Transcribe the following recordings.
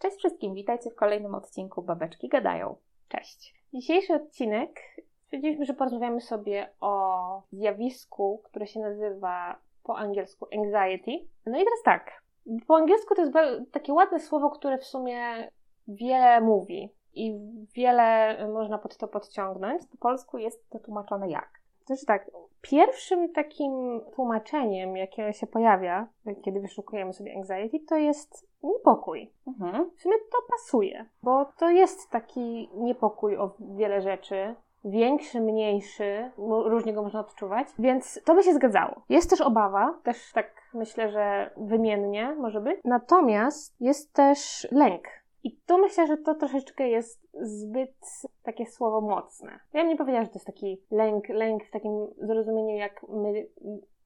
Cześć wszystkim, witajcie w kolejnym odcinku Babeczki Gadają. Cześć. Dzisiejszy odcinek stwierdziliśmy, że porozmawiamy sobie o zjawisku, które się nazywa po angielsku anxiety. No i teraz tak, po angielsku to jest takie ładne słowo, które w sumie wiele mówi i wiele można pod to podciągnąć. Po polsku jest to tłumaczone jak? Znaczy tak, pierwszym takim tłumaczeniem, jakie się pojawia, kiedy wyszukujemy sobie anxiety, to jest niepokój. Mhm. W sumie to pasuje, bo to jest taki niepokój o wiele rzeczy, większy, mniejszy, różnie go można odczuwać, więc to by się zgadzało. Jest też obawa, też tak myślę, że wymiennie może być. Natomiast jest też lęk. I tu myślę, że to troszeczkę jest zbyt takie słowo mocne. Ja bym nie powiedziała, że to jest taki lęk, lęk w takim zrozumieniu, jak my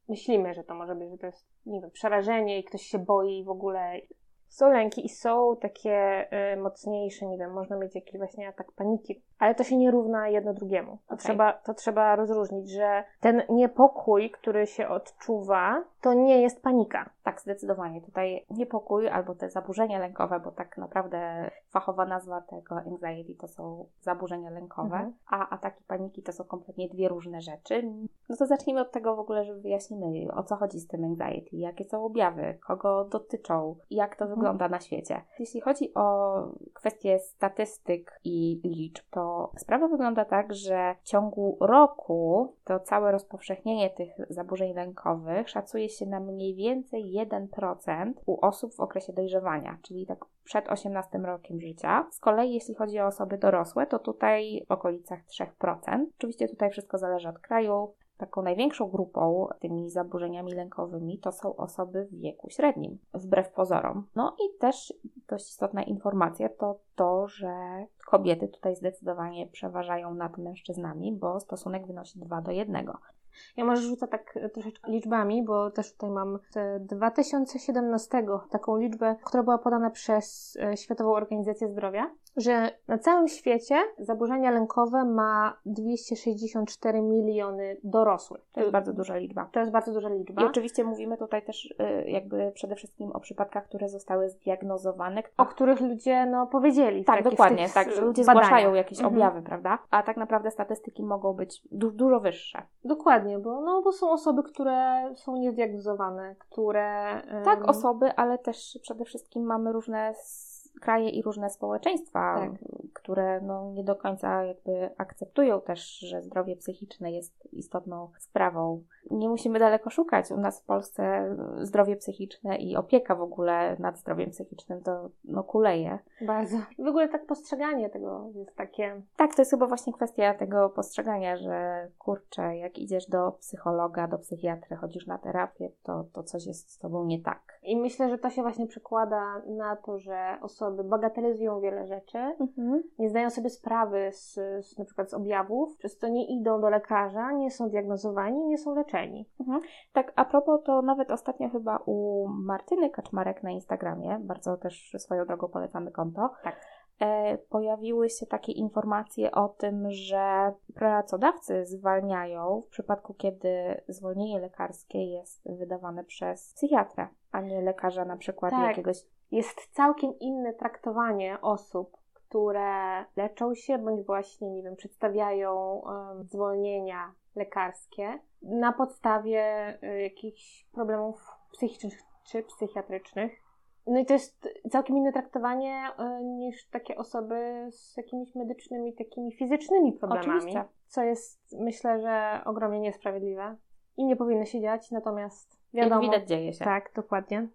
myślimy, że to może być, że to jest, nie wiem, przerażenie i ktoś się boi w ogóle są lęki i są takie y, mocniejsze, nie wiem, można mieć jakiś właśnie atak paniki, ale to się nie równa jedno drugiemu. To, okay. trzeba, to trzeba rozróżnić, że ten niepokój, który się odczuwa, to nie jest panika. Tak, zdecydowanie. Tutaj niepokój albo te zaburzenia lękowe, bo tak naprawdę fachowa nazwa tego anxiety to są zaburzenia lękowe, mhm. a ataki paniki to są kompletnie dwie różne rzeczy. No to zacznijmy od tego w ogóle, że wyjaśnimy, o co chodzi z tym anxiety, jakie są objawy, kogo dotyczą, jak to mhm. wygląda na świecie. Jeśli chodzi o kwestie statystyk i liczb, to sprawa wygląda tak, że w ciągu roku to całe rozpowszechnienie tych zaburzeń lękowych szacuje się na mniej więcej 1% u osób w okresie dojrzewania, czyli tak przed 18 rokiem życia. Z kolei jeśli chodzi o osoby dorosłe, to tutaj w okolicach 3%. Oczywiście tutaj wszystko zależy od kraju. Taką największą grupą tymi zaburzeniami lękowymi to są osoby w wieku średnim, wbrew pozorom. No i też dość istotna informacja to to, że kobiety tutaj zdecydowanie przeważają nad mężczyznami, bo stosunek wynosi 2 do 1. Ja może rzucę tak troszeczkę liczbami, bo też tutaj mam 2017 taką liczbę, która była podana przez e, Światową Organizację Zdrowia że na całym świecie zaburzenia lękowe ma 264 miliony dorosłych. To jest bardzo duża liczba. To jest bardzo duża liczba. I oczywiście mówimy tutaj też y, jakby przede wszystkim o przypadkach, które zostały zdiagnozowane. O których ludzie no, powiedzieli. Tak, dokładnie. Tak, że ludzie badaniach. zgłaszają jakieś mhm. objawy, prawda? A tak naprawdę statystyki mogą być du dużo wyższe. Dokładnie, bo, no, bo są osoby, które są niezdiagnozowane, które... Um... Tak, osoby, ale też przede wszystkim mamy różne kraje i różne społeczeństwa, tak. które no, nie do końca jakby akceptują też, że zdrowie psychiczne jest istotną sprawą. Nie musimy daleko szukać. U nas w Polsce zdrowie psychiczne i opieka w ogóle nad zdrowiem psychicznym to no, kuleje. Bardzo. W ogóle tak postrzeganie tego jest takie... Tak, to jest chyba właśnie kwestia tego postrzegania, że kurczę, jak idziesz do psychologa, do psychiatry, chodzisz na terapię, to, to coś jest z tobą nie tak. I myślę, że to się właśnie przekłada na to, że osoby bagatelizują wiele rzeczy, mhm. nie zdają sobie sprawy z, z, na przykład z objawów, przez to nie idą do lekarza, nie są diagnozowani, nie są leczeni. Mhm. Tak, a propos, to nawet ostatnio chyba u Martyny Kaczmarek na Instagramie, bardzo też swoją drogą polecamy konto, tak. E, pojawiły się takie informacje o tym, że pracodawcy zwalniają w przypadku, kiedy zwolnienie lekarskie jest wydawane przez psychiatrę, a nie lekarza na przykład tak. jakiegoś. Jest całkiem inne traktowanie osób, które leczą się bądź właśnie, nie wiem, przedstawiają um, zwolnienia lekarskie na podstawie y, jakichś problemów psychicznych czy psychiatrycznych no i to jest całkiem inne traktowanie y, niż takie osoby z jakimiś medycznymi, takimi fizycznymi problemami. Oczywiście. Co jest, myślę, że ogromnie niesprawiedliwe i nie powinno się dziać, natomiast wiadomo. Jak widać, dzieje się. Tak, dokładnie.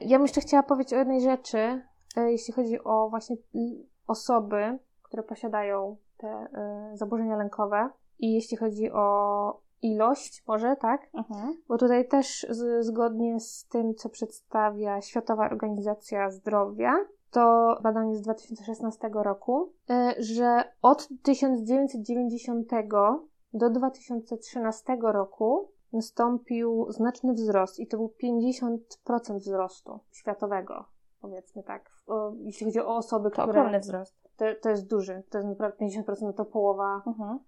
Ja bym jeszcze chciała powiedzieć o jednej rzeczy, y, jeśli chodzi o właśnie osoby, które posiadają te y, zaburzenia lękowe i jeśli chodzi o ilość, może, tak? Mhm. Bo tutaj też z, zgodnie z tym, co przedstawia Światowa Organizacja Zdrowia, to badanie z 2016 roku, y, że od 1990 do 2013 roku nastąpił znaczny wzrost i to był 50% wzrostu światowego, powiedzmy tak, jeśli chodzi o osoby, to które... ogromny wzrost. To, to jest duży, to jest naprawdę 50%, to połowa mhm.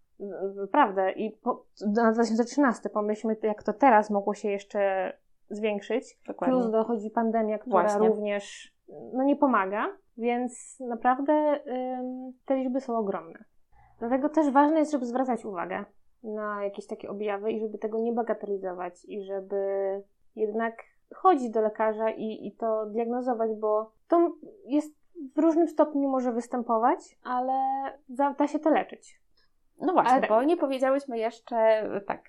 Naprawdę. I po, na 2013 pomyślmy, jak to teraz mogło się jeszcze zwiększyć. Dokładnie. Plus dochodzi pandemia, która Właśnie. również no, nie pomaga. Więc naprawdę ym, te liczby są ogromne. Dlatego też ważne jest, żeby zwracać uwagę na jakieś takie objawy i żeby tego nie bagatelizować i żeby jednak chodzić do lekarza i, i to diagnozować, bo to jest w różnym stopniu może występować, ale da się to leczyć. No właśnie, ale... bo nie powiedziałyśmy jeszcze tak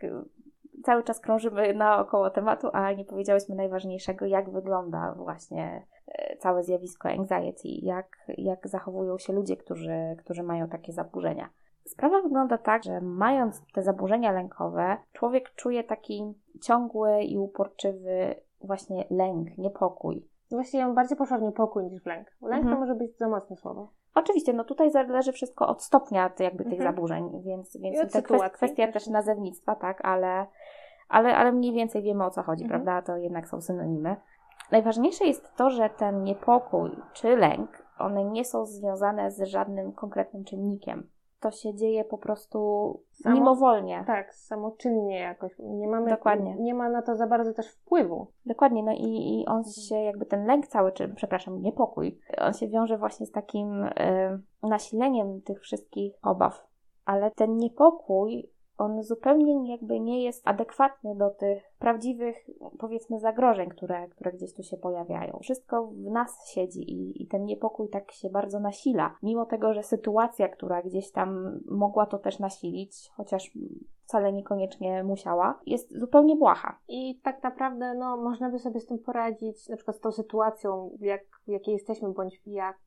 cały czas krążymy naokoło tematu, a nie powiedziałyśmy najważniejszego, jak wygląda właśnie e, całe zjawisko anxiety, jak, jak zachowują się ludzie, którzy, którzy mają takie zaburzenia. Sprawa wygląda tak, że mając te zaburzenia lękowe, człowiek czuje taki ciągły i uporczywy właśnie lęk, niepokój. Właściwie ja bardziej poszła w niepokój niż w lęk. Lęk mhm. to może być za mocne słowo. Oczywiście, no tutaj zależy wszystko od stopnia jakby tych mhm. zaburzeń, więc, więc to kwestia, kwestia też nazewnictwa, tak, ale, ale, ale mniej więcej wiemy o co chodzi, mhm. prawda? To jednak są synonimy. Najważniejsze jest to, że ten niepokój czy lęk, one nie są związane z żadnym konkretnym czynnikiem to się dzieje po prostu Samo, mimowolnie. Tak, samoczynnie jakoś. Nie mamy, Dokładnie. Nie ma na to za bardzo też wpływu. Dokładnie, no i, i on się jakby ten lęk cały, czy przepraszam, niepokój, on się wiąże właśnie z takim y, nasileniem tych wszystkich obaw. Ale ten niepokój on zupełnie jakby nie jest adekwatny do tych prawdziwych, powiedzmy, zagrożeń, które, które gdzieś tu się pojawiają. Wszystko w nas siedzi i, i ten niepokój tak się bardzo nasila, mimo tego, że sytuacja, która gdzieś tam mogła to też nasilić, chociaż wcale niekoniecznie musiała, jest zupełnie błaha. I tak naprawdę, no, można by sobie z tym poradzić, na przykład z tą sytuacją, jak, w jakiej jesteśmy, bądź jak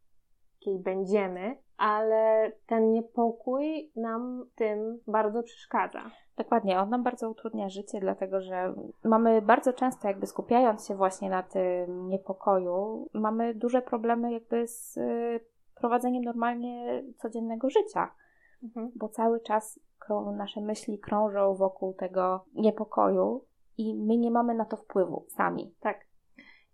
jakiej będziemy, ale ten niepokój nam tym bardzo przeszkadza. Dokładnie, on nam bardzo utrudnia życie, dlatego że mamy bardzo często, jakby skupiając się właśnie na tym niepokoju, mamy duże problemy jakby z y, prowadzeniem normalnie codziennego życia, mhm. bo cały czas nasze myśli krążą wokół tego niepokoju i my nie mamy na to wpływu sami. Tak.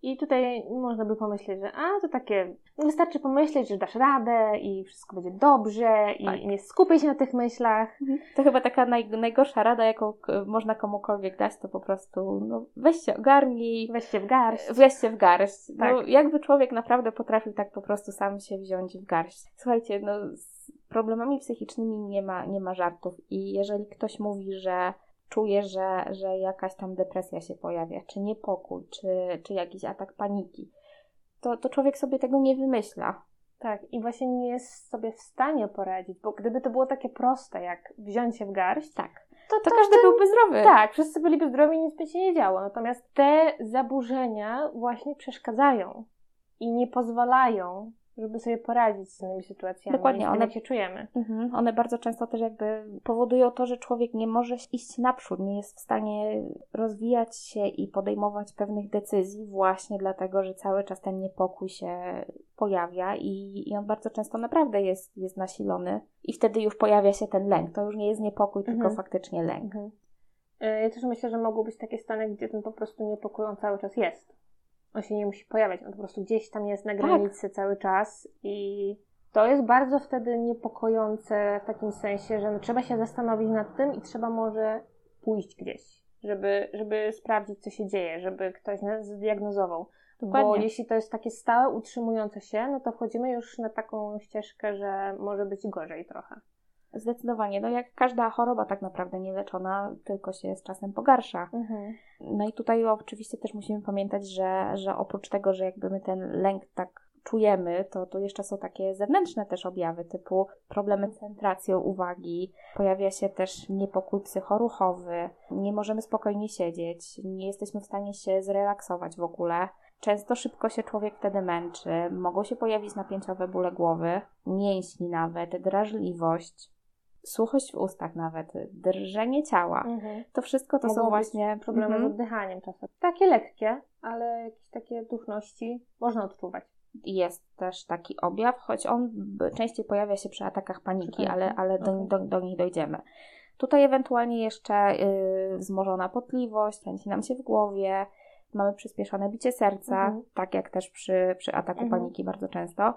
I tutaj można by pomyśleć, że a, to takie, wystarczy pomyśleć, że dasz radę i wszystko będzie dobrze i tak. nie skupię się na tych myślach. Mhm. To chyba taka naj, najgorsza rada, jaką można komukolwiek dać, to po prostu no, weź się ogarnij. Weź się w garść. Weź się w garść. No, tak. No, jakby człowiek naprawdę potrafił tak po prostu sam się wziąć w garść. Słuchajcie, no z problemami psychicznymi nie ma, nie ma żartów i jeżeli ktoś mówi, że czuje, że, że jakaś tam depresja się pojawia, czy niepokój, czy, czy jakiś atak paniki, to, to człowiek sobie tego nie wymyśla. Tak, i właśnie nie jest sobie w stanie poradzić, bo gdyby to było takie proste, jak wziąć się w garść, tak. To, to, to każdy byłby zdrowy. Tak, wszyscy byliby zdrowi i nic by się nie działo. Natomiast te zaburzenia właśnie przeszkadzają i nie pozwalają żeby sobie poradzić z tymi sytuacjami. Dokładnie, one się czujemy. Mhm, one bardzo często też jakby powodują to, że człowiek nie może iść naprzód, nie jest w stanie rozwijać się i podejmować pewnych decyzji właśnie dlatego, że cały czas ten niepokój się pojawia i, i on bardzo często naprawdę jest, jest nasilony i wtedy już pojawia się ten lęk. To już nie jest niepokój, mhm. tylko faktycznie lęk. Mhm. E, ja też myślę, że mogą być takie stany, gdzie ten po prostu niepokój on cały czas jest on się nie musi pojawiać, on po prostu gdzieś tam jest na tak. granicy tak. cały czas i to jest bardzo wtedy niepokojące w takim sensie, że no, trzeba się zastanowić nad tym i trzeba może pójść gdzieś, żeby, żeby sprawdzić, co się dzieje, żeby ktoś nas zdiagnozował. Dokładnie. Bo jeśli to jest takie stałe, utrzymujące się, no to wchodzimy już na taką ścieżkę, że może być gorzej trochę. Zdecydowanie. No jak każda choroba tak naprawdę nieleczona, tylko się z czasem pogarsza. Mhm. No i tutaj oczywiście też musimy pamiętać, że, że oprócz tego, że jakby my ten lęk tak czujemy, to, to jeszcze są takie zewnętrzne też objawy, typu problemy z koncentracją uwagi, pojawia się też niepokój psychoruchowy, nie możemy spokojnie siedzieć, nie jesteśmy w stanie się zrelaksować w ogóle. Często szybko się człowiek wtedy męczy, mogą się pojawić napięciowe bóle głowy, mięśni nawet, drażliwość, suchość w ustach nawet, drżenie ciała. Mhm. To wszystko to Mogą są właśnie problemy mhm. z oddychaniem czasem. Takie lekkie, ale jakieś takie duchności można odczuwać. Jest też taki objaw, choć on częściej pojawia się przy atakach paniki, ale, ale do, okay. do, do nich dojdziemy. Tutaj ewentualnie jeszcze yy, wzmożona potliwość, kręci nam się w głowie, mamy przyspieszone bicie serca, mhm. tak jak też przy, przy ataku mhm. paniki bardzo często.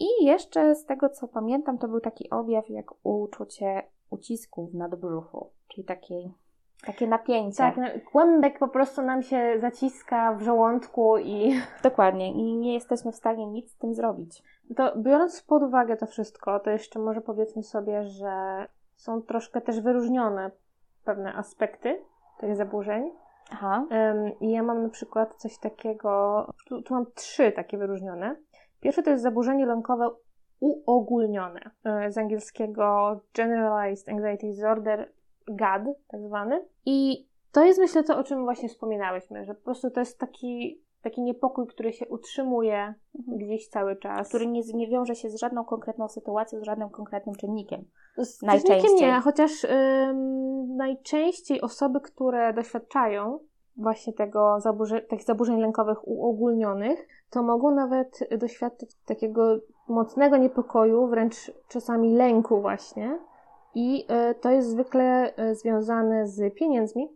I jeszcze z tego co pamiętam, to był taki objaw jak uczucie ucisku w nadbrzuchu, czyli takiej, takie napięcie. Tak, no, kłębek po prostu nam się zaciska w żołądku i. Dokładnie, i nie jesteśmy w stanie nic z tym zrobić. To biorąc pod uwagę to wszystko, to jeszcze może powiedzmy sobie, że są troszkę też wyróżnione pewne aspekty tych zaburzeń. Aha. I ja mam na przykład coś takiego, tu, tu mam trzy takie wyróżnione. Pierwsze to jest zaburzenie lękowe uogólnione, e, z angielskiego Generalized Anxiety Disorder, GAD tak zwany. I to jest myślę to, o czym właśnie wspominałyśmy, że po prostu to jest taki, taki niepokój, który się utrzymuje mhm. gdzieś cały czas. Który nie, nie wiąże się z żadną konkretną sytuacją, z żadnym konkretnym czynnikiem. Z najczęściej. nie, chociaż ym, najczęściej osoby, które doświadczają właśnie tego zaburzeń, takich zaburzeń lękowych uogólnionych, to mogą nawet doświadczyć takiego mocnego niepokoju, wręcz czasami lęku właśnie. I y, to jest zwykle y, związane z pieniędzmi,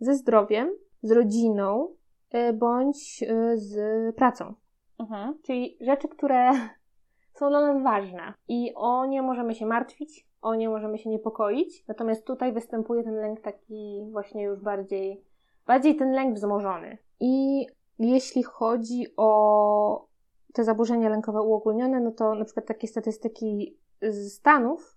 ze zdrowiem, z rodziną y, bądź z pracą. Mhm. Czyli rzeczy, które są dla nas ważne i o nie możemy się martwić, o nie możemy się niepokoić. Natomiast tutaj występuje ten lęk taki właśnie już bardziej, bardziej ten lęk wzmożony. I jeśli chodzi o te zaburzenia lękowe uogólnione, no to na przykład takie statystyki z Stanów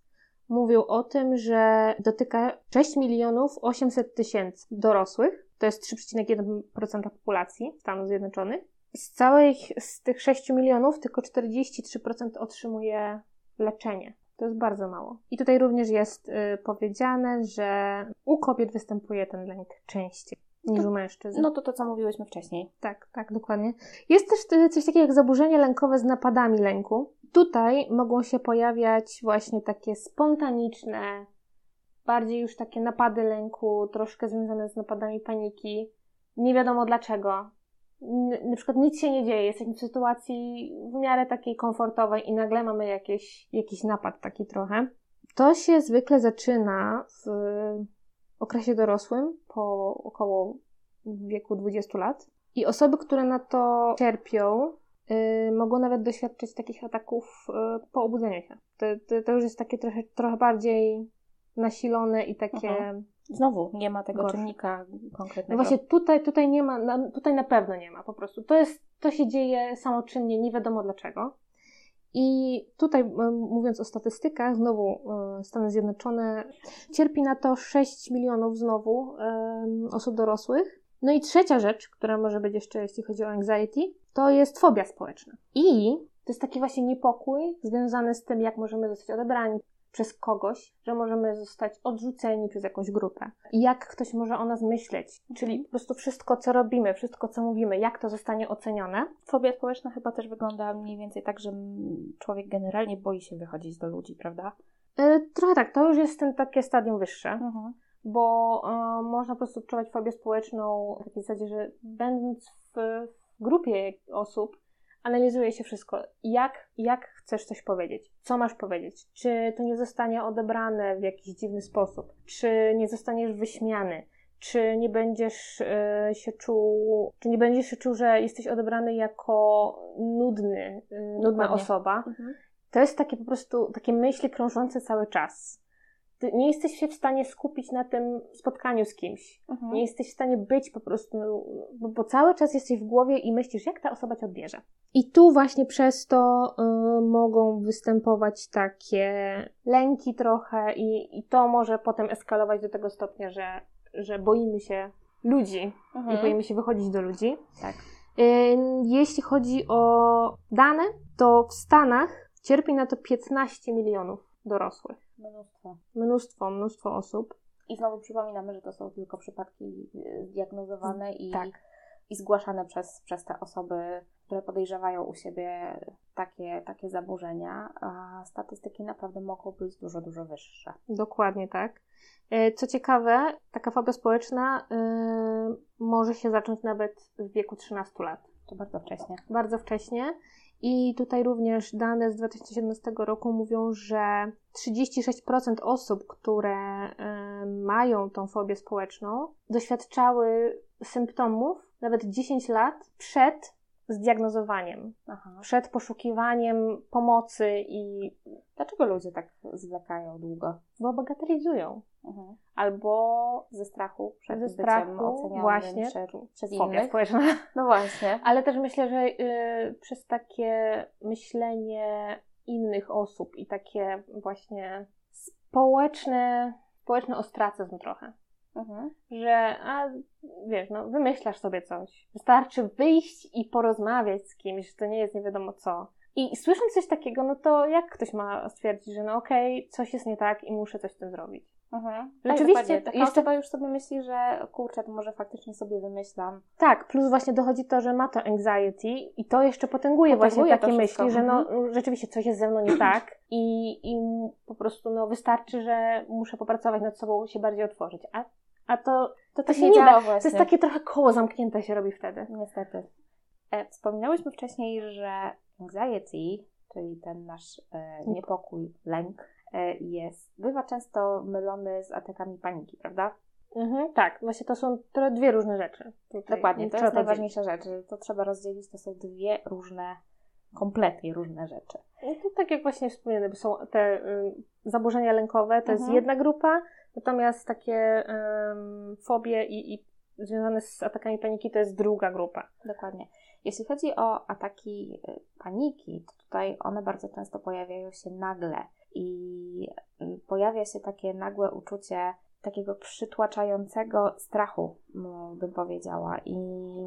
mówią o tym, że dotyka 6 milionów 800 tysięcy dorosłych, to jest 3,1% populacji Stanów Zjednoczonych. Z całych, z tych 6 milionów tylko 43% otrzymuje leczenie. To jest bardzo mało. I tutaj również jest y, powiedziane, że u kobiet występuje ten lęk częściej niż u mężczyzn. No to to, co mówiłyśmy wcześniej. Tak, tak, dokładnie. Jest też y, coś takiego jak zaburzenia lękowe z napadami lęku. Tutaj mogą się pojawiać właśnie takie spontaniczne, bardziej już takie napady lęku, troszkę związane z napadami paniki. Nie wiadomo dlaczego na przykład nic się nie dzieje, jesteśmy w sytuacji w miarę takiej komfortowej i nagle mamy jakieś, jakiś napad taki trochę. To się zwykle zaczyna w okresie dorosłym, po około wieku 20 lat. I osoby, które na to cierpią, yy, mogą nawet doświadczyć takich ataków yy, po obudzeniu się. To, to, to, już jest takie trochę, trochę bardziej nasilone i takie Aha. Znowu nie ma tego Gorsze. czynnika konkretnego. No właśnie tutaj, tutaj nie ma, tutaj na pewno nie ma po prostu. To jest, to się dzieje samoczynnie, nie wiadomo dlaczego. I tutaj mówiąc o statystykach, znowu e, Stany Zjednoczone cierpi na to 6 milionów znowu osób dorosłych. No i trzecia rzecz, która może być jeszcze, jeśli chodzi o anxiety, to jest fobia społeczna. I to jest taki właśnie niepokój związany z tym, jak możemy zostać odebrani, przez kogoś, że możemy zostać odrzuceni przez jakąś grupę. I jak ktoś może o nas myśleć, czyli po prostu wszystko, co robimy, wszystko, co mówimy, jak to zostanie ocenione. Fobia społeczna chyba też wygląda mniej więcej tak, że człowiek generalnie boi się wychodzić do ludzi, prawda? Yy, trochę tak, to już jest ten takie stadium wyższe. Mhm bo y, można po prostu odczuwać fobię społeczną w takiej zasadzie, że będąc w, w grupie osób, analizuje się wszystko. Jak, jak chcesz coś powiedzieć? Co masz powiedzieć? Czy to nie zostanie odebrane w jakiś dziwny sposób? Czy nie zostaniesz wyśmiany? Czy nie będziesz y, się czuł, czy nie będziesz się czuł, że jesteś odebrany jako nudny, y, nudna Dokładnie. osoba? Mhm. To jest takie po prostu, takie myśli krążące cały czas nie jesteś się w stanie skupić na tym spotkaniu z kimś. Mhm. Nie jesteś w stanie być po prostu, bo, bo, cały czas jesteś w głowie i myślisz, jak ta osoba cię odbierze. I tu właśnie przez to y, mogą występować takie lęki trochę i, i to może potem eskalować do tego stopnia, że, że boimy się ludzi mhm. i boimy się wychodzić do ludzi. Tak. Y, jeśli chodzi o dane, to w Stanach cierpi na to 15 milionów dorosłych. Mnóstwo. Mnóstwo, mnóstwo osób. I znowu przypominamy, że to są tylko przypadki y, zdiagnozowane i, tak. i zgłaszane przez, przez te osoby, które podejrzewają u siebie takie, takie zaburzenia, a statystyki naprawdę mogą być dużo, dużo wyższe. Dokładnie tak. E, co ciekawe, taka fobia społeczna yy, może się zacząć nawet w wieku 13 lat. To bardzo wcześnie. Bardzo wcześnie. I tutaj również dane z 2017 roku mówią, że 36% osób, które y, mają tą fobię społeczną, doświadczały symptomów nawet 10 lat przed zdiagnozowaniem, Aha. przed poszukiwaniem pomocy i. Dlaczego ludzie tak zwlekają długo? Bo bagatelizują. Mhm. Albo ze strachu przed ze strachu, właśnie, przed, przez innych. No właśnie. Ale też myślę, że y, przez takie myślenie innych osób i takie właśnie społeczne, społeczny ostracyzm trochę. Mhm. Że, a wiesz, no, wymyślasz sobie coś. Wystarczy wyjść i porozmawiać z kimś, że to nie jest nie wiadomo co. I słysząc coś takiego, no to jak ktoś ma stwierdzić, że no okej, okay, coś jest nie tak i muszę coś z tym zrobić? Mhm. Rzeczywiście, tak, jeszcze chyba już sobie myśli, że kurczę, to może faktycznie sobie wymyślam. Tak, plus właśnie dochodzi to, że ma to anxiety i to jeszcze potęguje, potęguje właśnie takie myśli, że no mhm. rzeczywiście coś jest ze mną nie tak i, i po prostu no wystarczy, że muszę popracować nad sobą, się bardziej otworzyć. A, a to, to, to, to się nie da. Właśnie. To jest takie trochę koło zamknięte się robi wtedy. Niestety. E, wspominałyśmy wcześniej, że anxiety, czyli ten nasz e, niepokój, lęk, E, jest, bywa często mylony z atakami paniki, prawda? Mhm, tak, właśnie to są to dwie różne rzeczy. Tutaj Dokładnie, to jest najważniejsza rzecz. To trzeba rozdzielić, to są dwie różne, kompletnie różne rzeczy. No to tak jak właśnie wspomniane, są te y, zaburzenia lękowe, to mhm. jest jedna grupa, natomiast takie y, fobie i, i związane z atakami paniki to jest druga grupa. Dokładnie. Jeśli chodzi o ataki y, paniki, to tutaj one bardzo często pojawiają się nagle i y, pojawia się takie nagłe uczucie takiego przytłaczającego strachu, bym powiedziała. I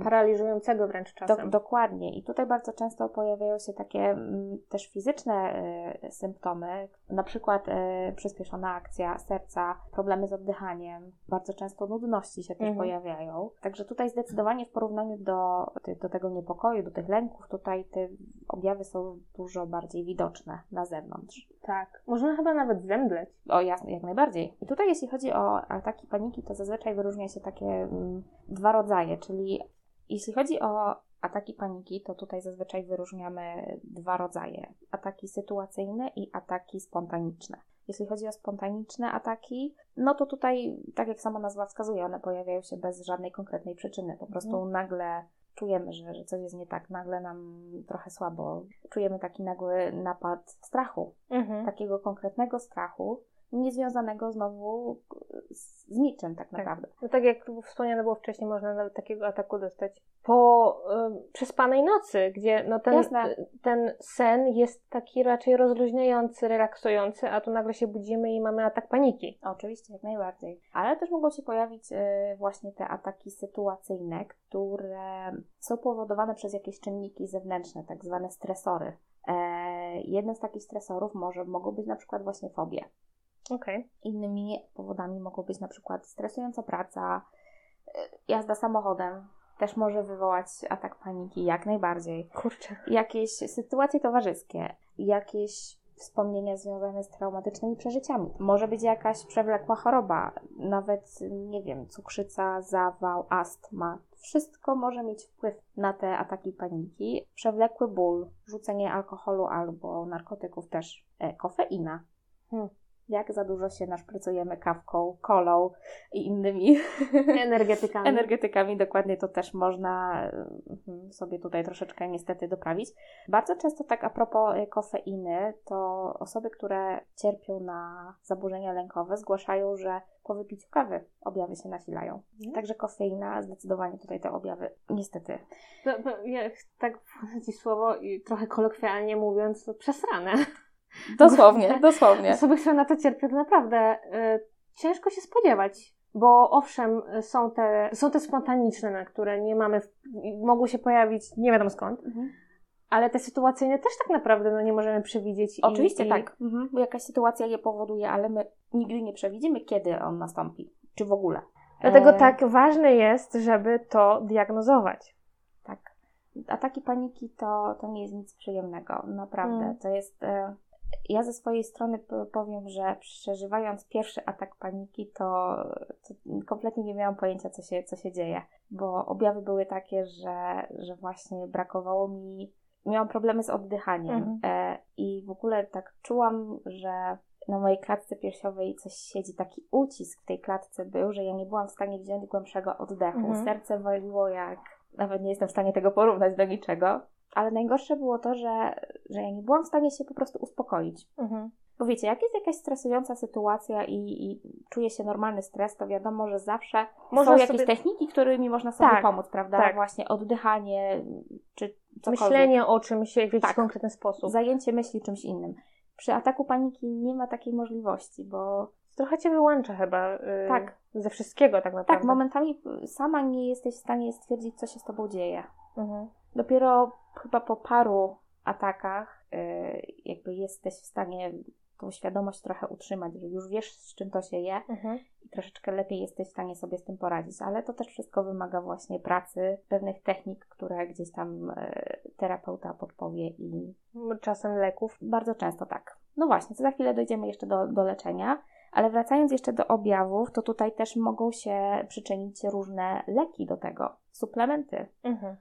paraliżującego wręcz czasem. Do, dokładnie. I tutaj bardzo często pojawiają się takie m, też fizyczne y, symptomy, na przykład y, przyspieszona akcja serca, problemy z oddychaniem, bardzo często nudności się też mhm. pojawiają. Także tutaj zdecydowanie w porównaniu do, do tego niepokoju, do tych lęków, tutaj te objawy są dużo bardziej widoczne na zewnątrz. Tak. Można chyba nawet zemdleć. O jasne, jak najbardziej. I tutaj jeśli chodzi o ataki paniki, to zazwyczaj wyróżnia się takie mm, dwa rodzaje, czyli jeśli chodzi o ataki paniki, to tutaj zazwyczaj wyróżniamy dwa rodzaje: ataki sytuacyjne i ataki spontaniczne. Jeśli chodzi o spontaniczne ataki, no to tutaj, tak jak sama nazwa wskazuje, one pojawiają się bez żadnej konkretnej przyczyny. Po prostu mhm. nagle czujemy, że, że coś jest nie tak, nagle nam trochę słabo. Czujemy taki nagły napad strachu, mhm. takiego konkretnego strachu, niezwiązanego znowu z, niczym tak, tak. naprawdę. No tak jak wspomniane było wcześniej, można nawet takiego ataku dostać po y, przespanej nocy, gdzie no ten, ten sen jest taki raczej rozluźniający, relaksujący, a tu nagle się budzimy i mamy atak paniki. Oczywiście, jak najbardziej. Ale też mogą się pojawić y, właśnie te ataki sytuacyjne, które są powodowane przez jakieś czynniki zewnętrzne, tak zwane stresory. E, jednym z takich stresorów może, mogą być na przykład właśnie fobie. Okay. Innymi powodami mogą być na przykład stresująca praca, y, jazda samochodem, też może wywołać atak paniki, jak najbardziej. Kurczę. Jakieś sytuacje towarzyskie, jakieś wspomnienia związane z traumatycznymi przeżyciami. Może być jakaś przewlekła choroba, nawet, nie wiem, cukrzyca, zawał, astma. Wszystko może mieć wpływ na te ataki paniki. Przewlekły ból, rzucenie alkoholu albo narkotyków też, e, kofeina. Hmm jak za dużo się naszprycujemy kawką, kolą i innymi energetykami. energetykami, dokładnie to też można mhm, sobie tutaj troszeczkę niestety doprawić. Bardzo często tak a propos y, kofeiny, to osoby, które cierpią na zaburzenia lękowe zgłaszają, że po wypiciu kawy objawy się nasilają. Mhm. Także kofeina zdecydowanie tutaj te objawy niestety. No, ja tak ci słowo i trochę kolokwialnie mówiąc, przesrane. Dosłownie, dosłownie. Osoby, które na to cierpią, to naprawdę y, ciężko się spodziewać. Bo owszem, są te, są te spontaniczne, na które nie mamy, mogą się pojawić nie wiadomo skąd, mhm. ale te sytuacyjne też tak naprawdę no, nie możemy przewidzieć. Oczywiście i, tak, mhm. bo jakaś sytuacja je powoduje, ale my nigdy nie przewidzimy, kiedy on nastąpi, czy w ogóle. Dlatego e... tak ważne jest, żeby to diagnozować. Tak. Ataki paniki to, to nie jest nic przyjemnego, naprawdę. Hmm. To jest... E ja ze swojej strony powiem, że przeżywając pierwszy atak paniki, to, to, kompletnie nie miałam pojęcia, co się, co się dzieje, bo objawy były takie, że, że właśnie brakowało mi, miałam problemy z oddychaniem mhm. e, i w ogóle tak czułam, że na mojej klatce piersiowej coś siedzi, taki ucisk w tej klatce był, że ja nie byłam w stanie wziąć głębszego oddechu. Mhm. Serce waliło jak nawet nie jestem w stanie tego porównać do niczego. Ale najgorsze było to, że, że ja nie byłam w stanie się po prostu uspokoić. Mhm. Bo wiecie, jak jest jakaś stresująca sytuacja i, i czuje się normalny stres, to wiadomo, że zawsze można są jakieś sobie... techniki, którymi można sobie tak, pomóc, prawda? Tak. Właśnie oddychanie, czy cokolwiek. Myślenie o czymś w jakiś tak. konkretny sposób. Zajęcie myśli czymś innym. Przy ataku paniki nie ma takiej możliwości, bo trochę cię wyłącza chyba yy, tak. ze wszystkiego tak naprawdę. Tak, momentami sama nie jesteś w stanie stwierdzić, co się z tobą dzieje. Mhm. Dopiero chyba po paru atakach yy, jakby jesteś w stanie tą świadomość trochę utrzymać, że już wiesz, z czym to się je mhm. i troszeczkę lepiej jesteś w stanie sobie z tym poradzić. Ale to też wszystko wymaga właśnie pracy, pewnych technik, które gdzieś tam e, terapeuta podpowie i. Czasem leków. Bardzo często tak. No właśnie, to za chwilę dojdziemy jeszcze do, do leczenia. Ale wracając jeszcze do objawów, to tutaj też mogą się przyczynić różne leki do tego, suplementy. Mhm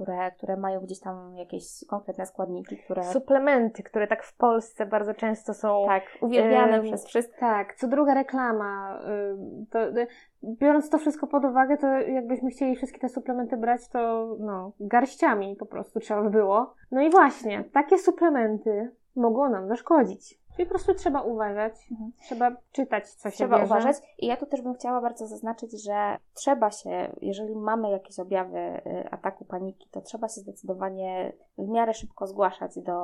które, które mają gdzieś tam jakieś konkretne składniki, które... Suplementy, które tak w Polsce bardzo często są... Tak, uwielbiane yy, przez wszystkich. Tak, co druga reklama. Yy, to, yy, biorąc to wszystko pod uwagę, to jakbyśmy chcieli wszystkie te suplementy brać, to no, garściami po prostu trzeba by było. No i właśnie, takie suplementy mogą nam zaszkodzić. Czyli po prostu trzeba uważać, mhm. trzeba czytać, co się Trzeba bierze. uważać i ja tu też bym chciała bardzo zaznaczyć, że trzeba się, jeżeli mamy jakieś objawy y, ataku paniki, to trzeba się zdecydowanie w miarę szybko zgłaszać do,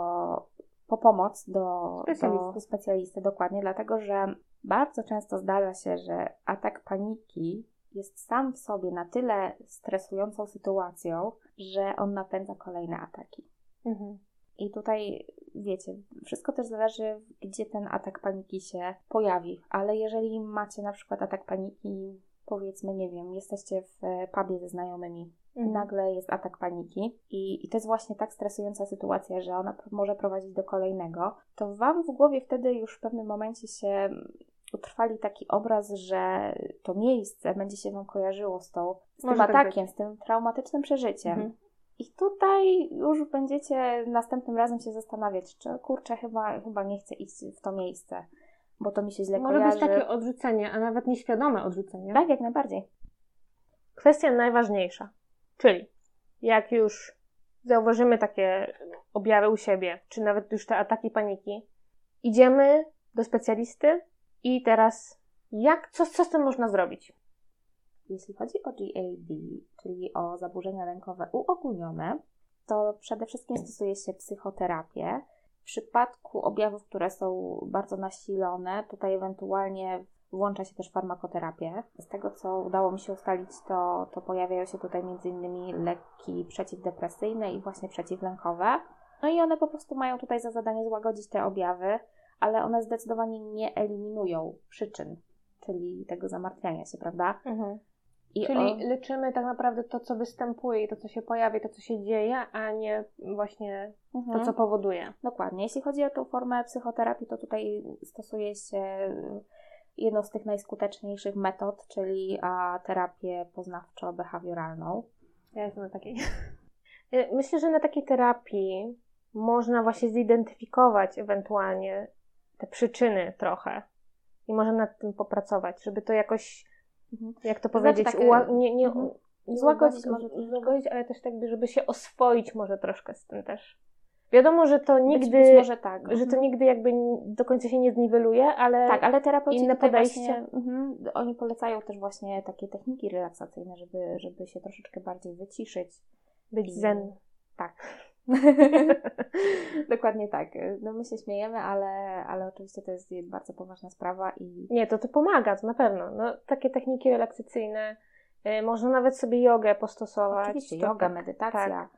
po pomoc do specjalisty. do specjalisty, dokładnie, dlatego że bardzo często zdarza się, że atak paniki jest sam w sobie na tyle stresującą sytuacją, że on napędza kolejne ataki. Mhm. I tutaj wiecie, wszystko też zależy, gdzie ten atak paniki się pojawi, ale jeżeli macie na przykład atak paniki, powiedzmy, nie wiem, jesteście w pubie ze znajomymi, mhm. nagle jest atak paniki i, i to jest właśnie tak stresująca sytuacja, że ona może prowadzić do kolejnego, to Wam w głowie wtedy już w pewnym momencie się utrwali taki obraz, że to miejsce będzie się Wam kojarzyło z, tą, z tym tak atakiem, z tym traumatycznym przeżyciem. Mhm. I tutaj już będziecie następnym razem się zastanawiać, czy kurczę, chyba, chyba nie chcę iść w to miejsce, bo to mi się źle Może kojarzy. Może być takie odrzucenie, a nawet nieświadome odrzucenie. Tak, jak najbardziej. Kwestia najważniejsza, czyli jak już zauważymy takie objawy u siebie, czy nawet już te ataki paniki, idziemy do specjalisty i teraz jak, co, co z tym można zrobić? Jeśli chodzi o GAD, czyli o zaburzenia lękowe uogólnione, to przede wszystkim stosuje się psychoterapię. W przypadku objawów, które są bardzo nasilone, tutaj ewentualnie włącza się też farmakoterapię. Z tego, co udało mi się ustalić, to, to pojawiają się tutaj m.in. leki przeciwdepresyjne i właśnie przeciwlękowe. No i one po prostu mają tutaj za zadanie złagodzić te objawy, ale one zdecydowanie nie eliminują przyczyn, czyli tego zamartwiania się, prawda? Mhm. I Czyli on... leczymy tak naprawdę to, co występuje i to, co się pojawia, to, co się dzieje, a nie właśnie mhm. to, co powoduje. Dokładnie. Jeśli chodzi o tą formę psychoterapii, to tutaj stosuje się jedną z tych najskuteczniejszych metod, czyli a, terapię poznawczo-behawioralną. Ja jestem na takiej. Myślę, że na takiej terapii można właśnie zidentyfikować ewentualnie te przyczyny trochę i można nad tym popracować, żeby to jakoś. Jak to powiedzieć? Znaczy, tak, nie, nie, mhm. Złagodzić może złagodzić, ale też tak, żeby się oswoić może troszkę z tym też. Wiadomo, że to nigdy, być, być może tak. że to mhm. nigdy jakby do końca się nie zniweluje, ale tak, ale terapeuci inne podejście. Właśnie, mhm, oni polecają też właśnie takie techniki relaksacyjne, żeby, żeby się troszeczkę bardziej wyciszyć. Być zen. Tak. Dokładnie tak. No my się śmiejemy, ale, ale oczywiście to jest bardzo poważna sprawa i... Nie, to to pomaga, to na pewno. No, takie techniki relaksacyjne, yy, można nawet sobie jogę postosować. Oczywiście, to, yoga, tak, medytacja. Tak.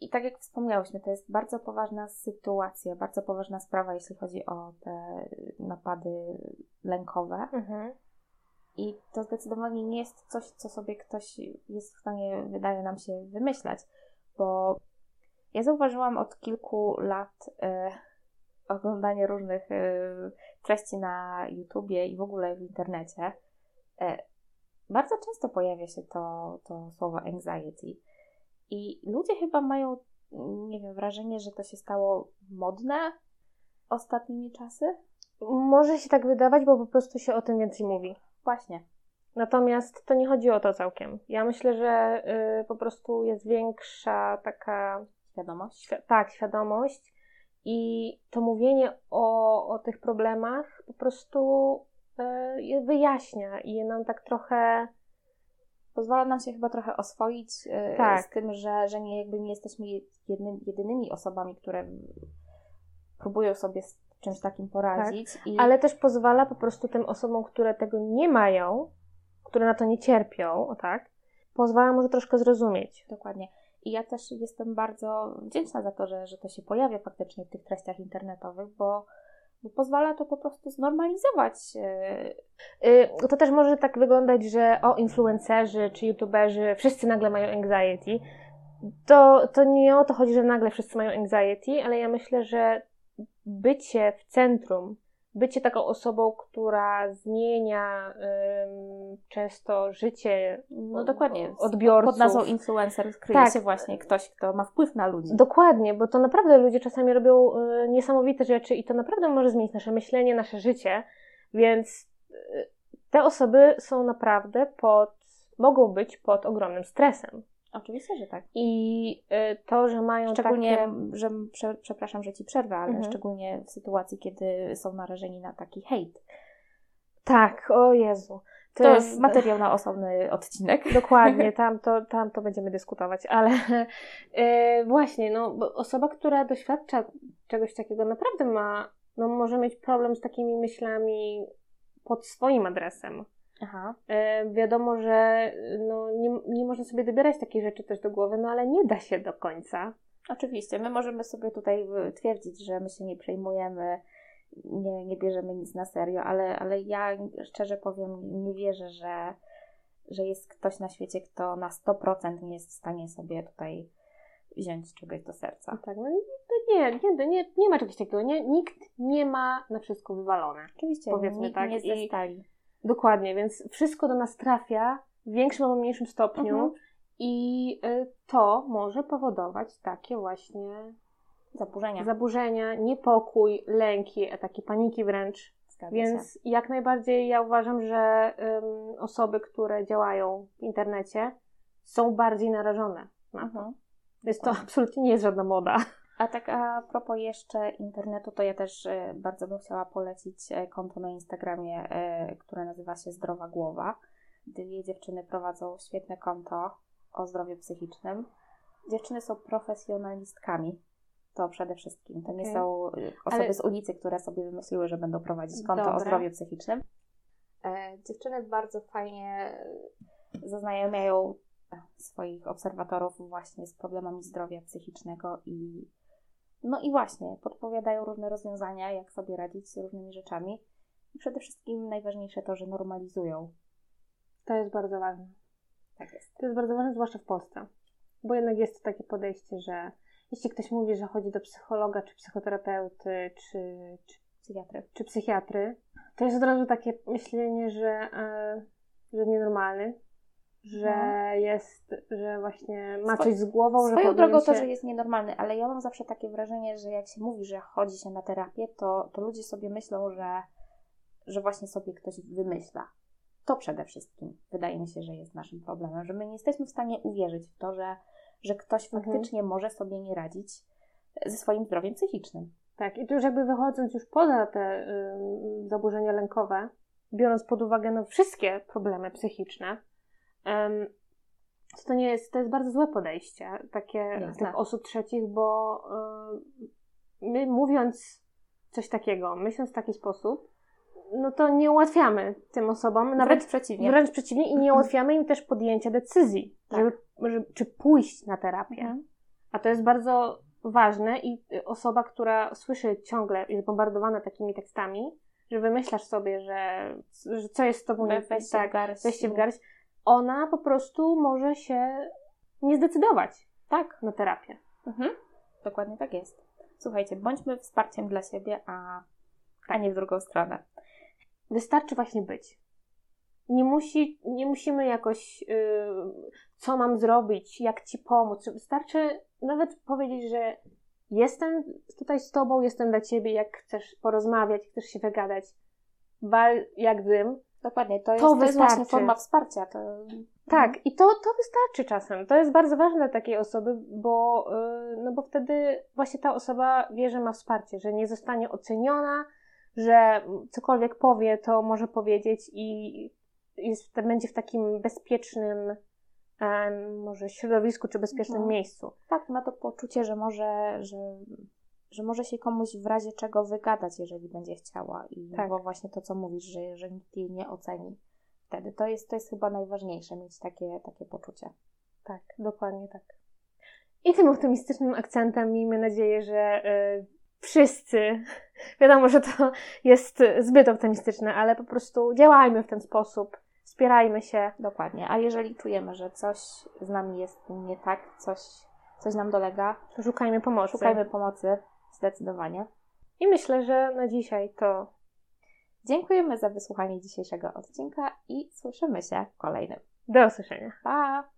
I tak jak wspomniałyśmy, to jest bardzo poważna sytuacja, bardzo poważna sprawa, jeśli chodzi o te napady lękowe. Mhm. I to zdecydowanie nie jest coś, co sobie ktoś jest w stanie, wydaje nam się, wymyślać bo ja zauważyłam od kilku lat e, oglądanie różnych e, treści na YouTubie i w ogóle w internecie. E, bardzo często pojawia się to, to słowo anxiety. I ludzie chyba mają, nie wiem, wrażenie, że to się stało modne ostatnimi czasy. Może się tak wydawać, bo po prostu się o tym więcej mówi. Właśnie. Natomiast to nie chodzi o to całkiem. Ja myślę, że y, po prostu jest większa taka świadomość. Świ tak, świadomość. I to mówienie o, o tych problemach po prostu y, je wyjaśnia i nam tak trochę. Pozwala nam się chyba trochę oswoić y, tak. z tym, że, że nie, jakby nie jesteśmy jednym, jedynymi osobami, które próbują sobie z czymś takim poradzić. Tak. I... Ale też pozwala po prostu tym osobom, które tego nie mają, które na to nie cierpią, tak, pozwala może troszkę zrozumieć. Dokładnie. I ja też jestem bardzo wdzięczna za to, że, że to się pojawia faktycznie w tych treściach internetowych, bo, bo pozwala to po prostu znormalizować. Yy, to też może tak wyglądać, że o influencerzy czy youtuberzy wszyscy nagle mają anxiety. To, to nie o to chodzi, że nagle wszyscy mają anxiety, ale ja myślę, że bycie w centrum bycie taką osobą, która zmienia często życie no dokładnie odbiorców. Pod nazwą influencer kryje tak. się właśnie ktoś, kto ma wpływ na ludzi. Dokładnie, bo to naprawdę ludzie czasami robią y, niesamowite rzeczy i to naprawdę może zmienić nasze myślenie, nasze życie, więc y, te osoby są naprawdę pod, mogą być pod ogromnym stresem. Oczywiście, że tak. I y, to, że mają szczególnie, takie... że prze, przepraszam, że ci przerwę, ale mhm. szczególnie w sytuacji, kiedy są narażeni na taki hejt. Tak, o Jezu. To, to jest materiał na osobny odcinek. Dokładnie, tam to, tam to będziemy dyskutować, ale yy, właśnie, no, osoba, która doświadcza czegoś takiego, naprawdę ma, no, może mieć problem z takimi myślami pod swoim adresem. Aha. E, wiadomo, że no, nie, nie można sobie dobierać takiej rzeczy też do głowy, no ale nie da się do końca. Oczywiście, my możemy sobie tutaj twierdzić, że my się nie przejmujemy, nie, nie bierzemy nic na serio, ale, ale ja szczerze powiem, nie wierzę, że, że jest ktoś na świecie, kto na 100% nie jest w stanie sobie tutaj wziąć czegoś do serca. Tak, no nie, nie, nie, nie ma czegoś takiego. Nie, nikt nie ma na wszystko wywalone. Oczywiście, powiedzmy nikt tak. nie ze stali. Dokładnie, więc wszystko do nas trafia w większym albo mniejszym stopniu mhm. i y, to może powodować takie właśnie zaburzenia, zaburzenia niepokój, lęki, ataki paniki wręcz. Zgadza więc się. jak najbardziej ja uważam, że osoby, które działają w internecie są bardziej narażone na to. Mhm. Więc to absolutnie nie jest żadna moda. A tak a propos jeszcze internetu, to ja też e, bardzo bym chciała polecić e, konto na Instagramie, e, które nazywa się Zdrowa Głowa. Dwie dziewczyny prowadzą świetne konto o zdrowiu psychicznym. Dziewczyny są profesjonalistkami. To przede wszystkim. To nie okay. są osoby Ale... z ulicy, które sobie wymyśliły, że będą prowadzić konto Dobre. o zdrowiu psychicznym. Dziewczyny bardzo fajnie zaznajamiają swoich obserwatorów właśnie z problemami zdrowia psychicznego i no i właśnie, podpowiadają różne rozwiązania, jak sobie radzić z różnymi rzeczami. I przede wszystkim najważniejsze to, że normalizują. To jest bardzo ważne. Tak jest. To jest bardzo ważne, zwłaszcza w Polsce. Bo jednak jest to takie podejście, że jeśli ktoś mówi, że chodzi do psychologa, czy psychoterapeuty, czy, czy psychiatry, czy psychiatry to jest od razu takie myślenie, że, e, że nienormalny, że no. jest, że właśnie ma coś z głową. Swoją że drogą się... to, że jest nienormalny, ale ja mam zawsze takie wrażenie, że jak się mówi, że chodzi się na terapię, to, to ludzie sobie myślą, że, że właśnie sobie ktoś wymyśla. To przede wszystkim wydaje mi się, że jest naszym problemem, że my nie jesteśmy w stanie uwierzyć w to, że, że ktoś mhm. faktycznie może sobie nie radzić ze swoim zdrowiem psychicznym. Tak, i tu już jakby wychodząc już poza te y, zaburzenia lękowe, biorąc pod uwagę no, wszystkie problemy psychiczne, to nie jest, to jest bardzo złe podejście takie tych osób trzecich, bo my mówiąc coś takiego, myśląc w taki sposób, no to nie ułatwiamy tym osobom, nawet wręcz przeciwnie. Wręcz przeciwnie i nie ułatwiamy im też podjęcia decyzji, tak. żeby, żeby, czy pójść na terapię. Mhm. A to jest bardzo ważne i osoba, która słyszy ciągle, jest bombardowana takimi tekstami, że wymyślasz sobie, że, że co jest z tobą nie tak, weźcie w garść, ona po prostu może się nie zdecydować tak na terapię. Mhm. Dokładnie tak jest. Słuchajcie, bądźmy wsparciem dla siebie, a, a nie w drugą stronę. Wystarczy właśnie być. Nie, musi, nie musimy jakoś, yy, co mam zrobić, jak ci pomóc. Wystarczy nawet powiedzieć, że jestem tutaj z tobą, jestem dla ciebie, jak chcesz porozmawiać, chcesz się wygadać. Wal jak dym, Dokładnie, to jest, to, to jest właśnie forma wsparcia. To... Tak, mhm. i to, to wystarczy czasem. To jest bardzo ważne dla takiej osoby, bo, yy, no bo wtedy właśnie ta osoba wie, że ma wsparcie, że nie zostanie oceniona, że cokolwiek powie, to może powiedzieć i jest, będzie w takim bezpiecznym może środowisku czy bezpiecznym mhm. miejscu. Tak, ma to poczucie, że może, że, że może się komuś w razie czego wygadać, jeżeli będzie chciała. I tak. bo właśnie to, co mówisz, że, że nikt jej nie oceni wtedy. To jest, to jest chyba najważniejsze, mieć takie, takie poczucie. Tak, dokładnie tak. I tym optymistycznym akcentem miejmy nadzieję, że y, wszyscy, wiadomo, że to jest zbyt optymistyczne, ale po prostu działajmy w ten sposób wspierajmy się. Dokładnie. A jeżeli czujemy, że coś z nami jest nie tak, coś, coś nam dolega, to szukajmy pomocy. Szukajmy pomocy, zdecydowanie. I myślę, że na dzisiaj to. Dziękujemy za wysłuchanie dzisiejszego odcinka i słyszymy się w kolejnym. Do usłyszenia. Pa!